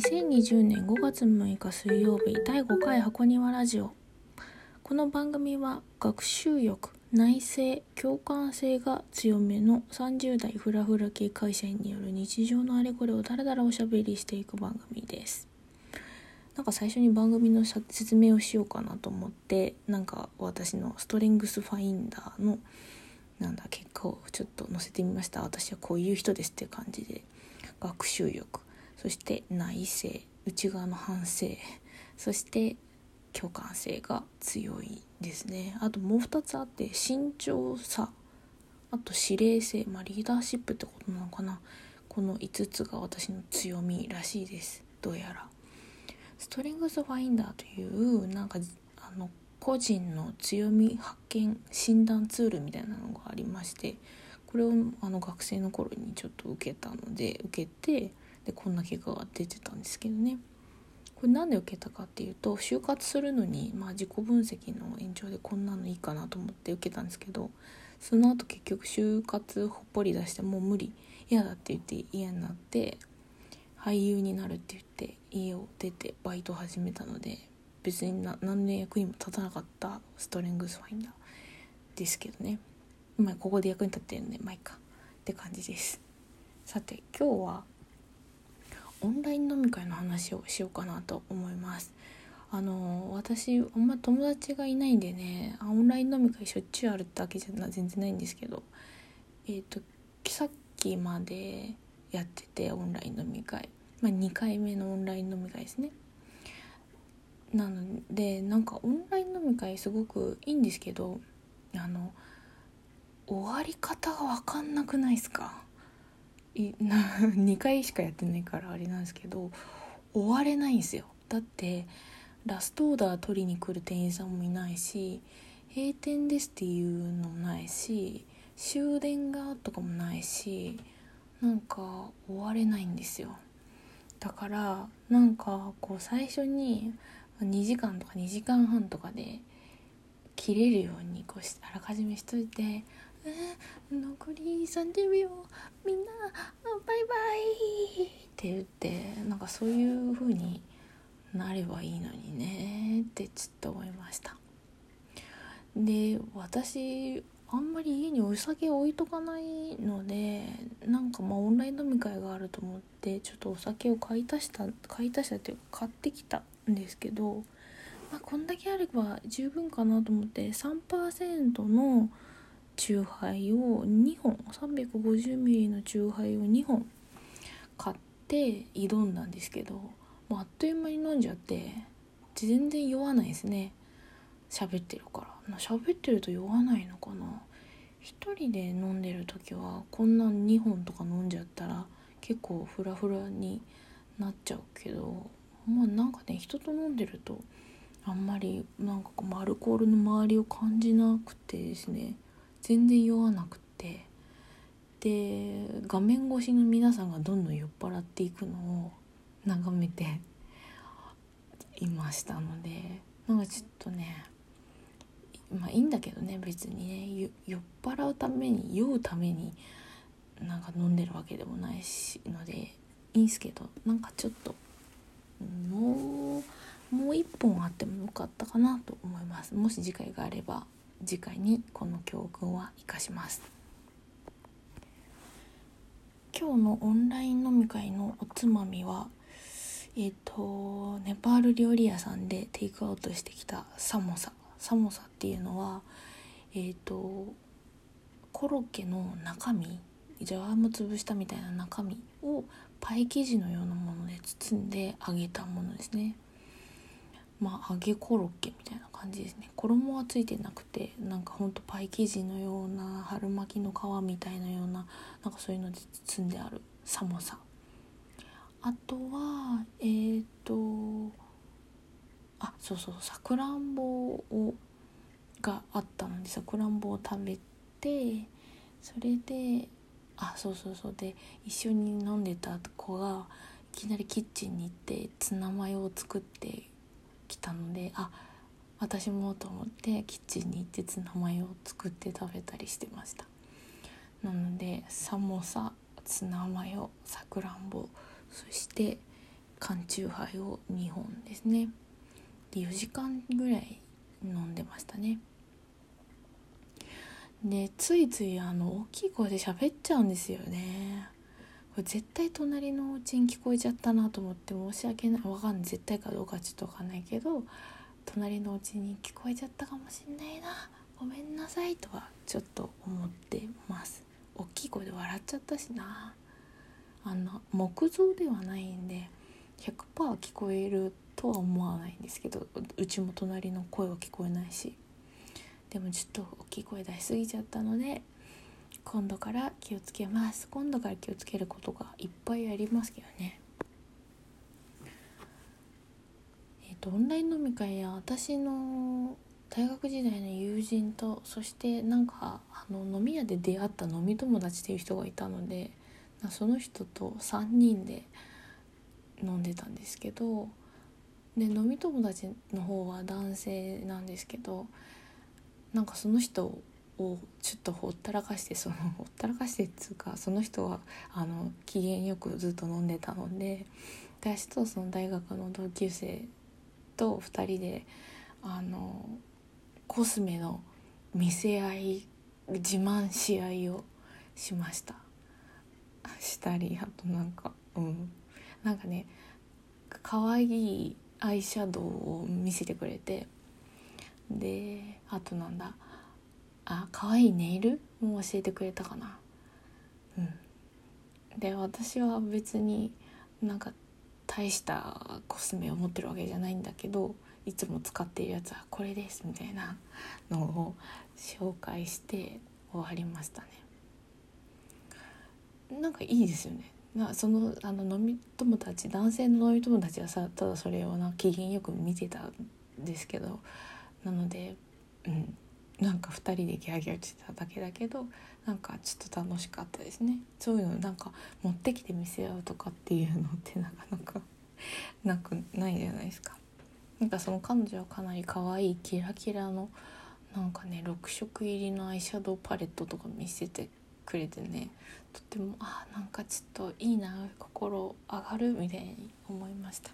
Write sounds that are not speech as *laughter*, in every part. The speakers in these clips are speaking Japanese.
2020年5月6日水曜日第5回箱庭ラジオ。この番組は学習欲内省共感性が強めの30代フラフラ系会社員による日常のあれこれをダラダラおしゃべりしていく番組です。なんか最初に番組の説明をしようかなと思ってなんか私のストレングスファインダーのなんだ結果をちょっと載せてみました。私はこういう人ですって感じで学習欲。そして内省内側の反省そして共感性が強いですね。あともう2つあって慎重さあと司令性、まあ、リーダーシップってことなのかな。この5つが私の強みらしいです。どうやら。ストレングスファインダーというなんかあの個人の強み発見診断ツールみたいなのがありましてこれをあの学生の頃にちょっと受けたので受けてでこんな結果が出てたんですけどね。これなんで受けたかっていうと就活するのに、まあ、自己分析の延長でこんなのいいかなと思って受けたんですけどその後結局就活ほっぽり出してもう無理嫌だって言って嫌になって俳優になるって言って家を出てバイト始めたので別に何の役にも立たなかったストレングスファインダーですけどね。まここで役に立ってるんでまあいいかって感じです。さて今日はオンライン飲み会の話をしようかなと思います。あの私あんま友達がいないんでねオンライン飲み会しょっちゅうあるってわけじゃ全然ないんですけどえっ、ー、とさっきまでやっててオンライン飲み会、まあ、2回目のオンライン飲み会ですね。なのでなんかオンライン飲み会すごくいいんですけどあの終わり方が分かんなくないですか？い *laughs* な2回しかやってないからあれなんですけど終われないんですよ。だってラストオーダー取りに来る店員さんもいないし閉店ですっていうのもないし終電がとかもないしなんか終われないんですよ。だからなんかこう最初に2時間とか2時間半とかで切れるようにこうあらかじめしといてえ、残り30秒。みんなバイバイって言ってなんかそういう風になればいいのにねってちょっと思いました。で私あんまり家にお酒置いとかないのでなんかまあオンライン飲み会があると思ってちょっとお酒を買い足した買い足したっていうか買ってきたんですけど、まあ、こんだけあれば十分かなと思って3%のチューハイを2本 350ml のチューハイを2本買って挑んだんですけどもうあっという間に飲んじゃって全然酔わないですね。喋ってるから。喋ってると酔わないのかな。一人で飲んでる時はこんな2本とか飲んじゃったら結構フラフラになっちゃうけどまあなんかね人と飲んでるとあんまりなんかこうアルコールの周りを感じなくてですね。全然酔わなくて。で画面越しの皆さんがどんどん酔っ払っていくのを眺めて *laughs* いましたのでなんかちょっとねまあいいんだけどね別にね酔っ払うために酔うためになんか飲んでるわけでもないしのでいいんすけどなんかちょっともうもう一本あってもよかったかなと思います。もし次回があれば。次回にこの教訓は生かします。今日のオンライン飲み会のおつまみはえっ、ー、とネパール料理屋さんでテイクアウトしてきたサモサ。サモサっていうのはえっ、ー、とコロッケの中身じゃがいも潰したみたいな中身をパイ生地のようなもので包んで揚げたものですね。まあ揚げコロッケみたいな感じですね。衣はついてなくてなんかほんとパイ生地のような春巻きの皮みたいなようななんかそういうので包んである。サモサ。あとはえっ、ー、とあそうそうさくらんぼをがあったのでさくらんぼを食べてそれであそうそうそうで一緒に飲んでた子がいきなりキッチンに行ってツナマヨを作ってきたのであ私もと思ってキッチンに行ってツナマヨを作って食べたりしてました。なのでサモサツナマヨさくらんぼそして缶チューハイを2本ですね。で4時間ぐらい飲んでましたね。でついついあの大きい声で喋っちゃうんですよね。れ絶対隣のお家に聞こえちゃったなと思って申し訳ない。わかんない。絶対かどうかちょっとわかんないけど隣のお家に聞こえちゃったかもしんないな。ごめんなさいとはちょっと思ってます。大きい声で笑っちゃったしな。あの木造ではないんで100%聞こえるとは思わないんですけどうちも隣の声は聞こえないし。でもちょっと大きい声出しすぎちゃったので今度から気をつけます。今度から気をつけることがいっぱいありますけどね。えっ、とオンライン飲み会や私の大学時代の友人とそしてなんかあの飲み屋で出会った飲み友達っていう人がいたのでその人と3人で飲んでたんですけどで飲み友達の方は男性なんですけどなんかその人をちょっとほったらかしてそのほったらかしてっつうかその人はあの機嫌よくずっと飲んでたので私とその大学の同級生と2人であのコスメの見せ合い自慢し合いをしました。したりあとなんかうん。なんかね可愛いアイシャドウを見せてくれて。であとなんだあ可愛いネイル？も教えてくれたかな？うん。で私は別になんか大したコスメを持ってるわけじゃないんだけどいつも使っているやつはこれですみたいなのを紹介して終わりましたね。なんかいいですよね。なそのあの飲み友達男性の飲み友達はさただそれをな機嫌よく見てたんですけどなのでうん。なんか2人でギャーギャーしてただけだけどなんかちょっと楽しかったですね。そういうのなんか持ってきて見せ合うとかっていうのってなかなかなくないじゃないですか。なんかその彼女はかなり可愛いキラキラのなんかね6色入りのアイシャドウパレットとか見せてくれてねとってもあなんかちょっといいな心上がるみたいに思いました。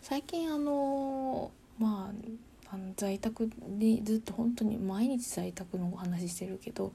最近あのまああの在宅でずっと本当に毎日在宅のお話してるけど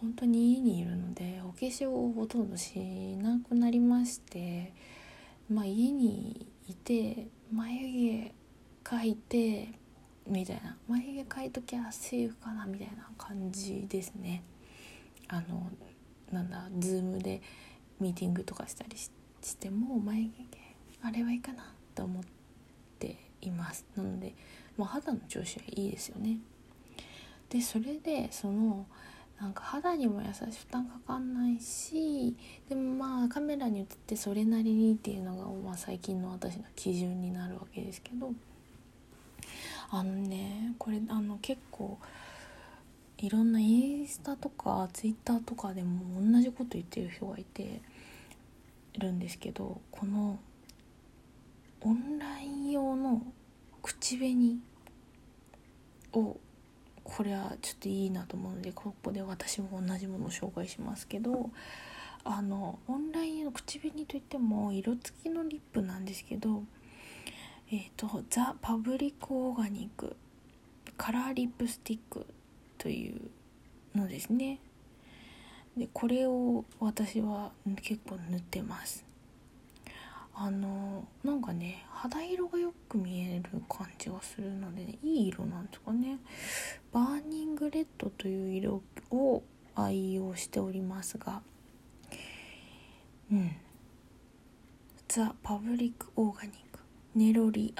本当に家にいるのでお化粧をほとんどしなくなりましてまあ家にいて眉毛描いてみたいな。眉毛描いときゃセーフかなみたいな感じですね。あのなんだズームでミーティングとかしたりしても眉毛あれはいいかなと思っています。なので、まあ、肌の調子はいいですよね。でそれでそのなんか肌にも優しい負担かかんないしでもまあカメラに映ってそれなりにっていうのが、まあ、最近の私の基準になるわけですけど。あのねこれあの結構いろんなインスタとかツイッターとかでも同じこと言ってる人がいてるんですけどこのオンライン用の口紅をこれはちょっといいなと思うのでここで私も同じものを紹介しますけどあのオンラインの口紅といっても色付きのリップなんですけどえっ、ー、とザ・パブリック・オーガニックカラーリップスティックというのですね。でこれを私は結構塗ってます。あのなんかね肌色がよく見える感じがするので、ね、いい色なんですかね。バーニングレッドという色を愛用しておりますがうん。ザ・パブリック・オーガニックネロリ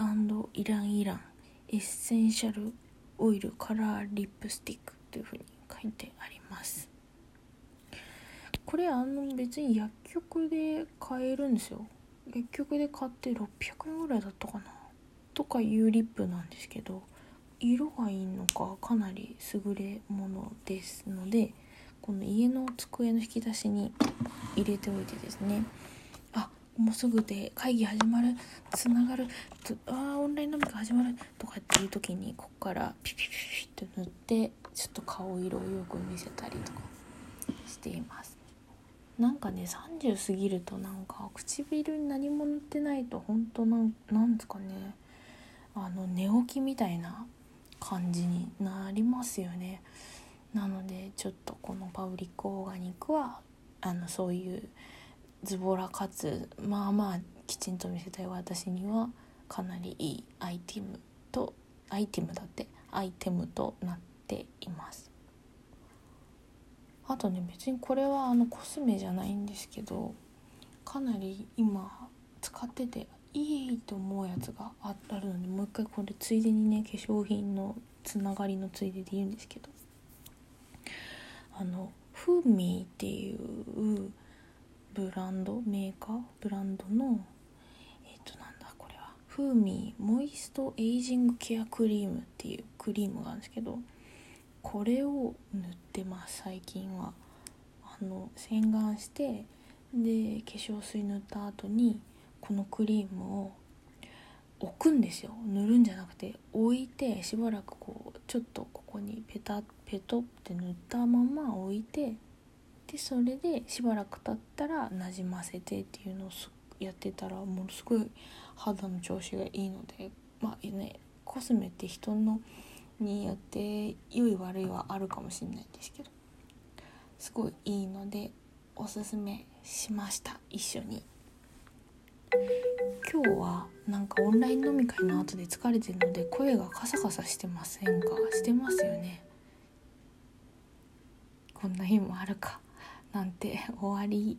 イランイランエッセンシャルオイルカラーリップスティックというふうに書いてあります。これあの別に薬局で買えるんですよ。薬局で買って600円ぐらいだったかな。とかいうリップなんですけど色がいいのかかなり優れものですのでこの家の机の引き出しに入れておいてですね。あもうすぐで会議始まるつながるああオンライン飲み会始まるとかっていう時にここからピピピピって塗ってちょっと顔色をよく見せたりとかしています。なんかね30過ぎるとなんか唇に何も塗ってないと本当なんなんですかね。あの寝起きみたいな感じになりますよね。なのでちょっとこのパブリックオーガニックはあのそういうズボラかつまあまあきちんと見せたい私にはかなりいいアイテムとアイテムだってアイテムとなっています。あとね別にこれはあのコスメじゃないんですけどかなり今使ってていいと思うやつがあるのでもう一回これついでにね化粧品のつながりのついでで言うんですけど。あのフーミーっていうブランドメーカーブランドのえっ、となんだこれは。フーミーモイストエイジングケアクリームっていうクリームがあるんですけどこれを塗ってます。最近は。あの洗顔してで化粧水塗った後にこのクリームを置くんですよ。塗るんじゃなくて置いてしばらくこうちょっとここにペタペトって塗ったまま置いてでそれでしばらく経ったらなじませてっていうのをやってたらものすごい肌の調子がいいのでまあねコスメって人のによって良い悪いはあるかもしれないんですけどすごいいいのでおすすめしました。一緒に。今日はなんかオンライン飲み会の後で疲れてるので声がカサカサしてませんか？してますよね。こんな日もあるか。なんて終わり。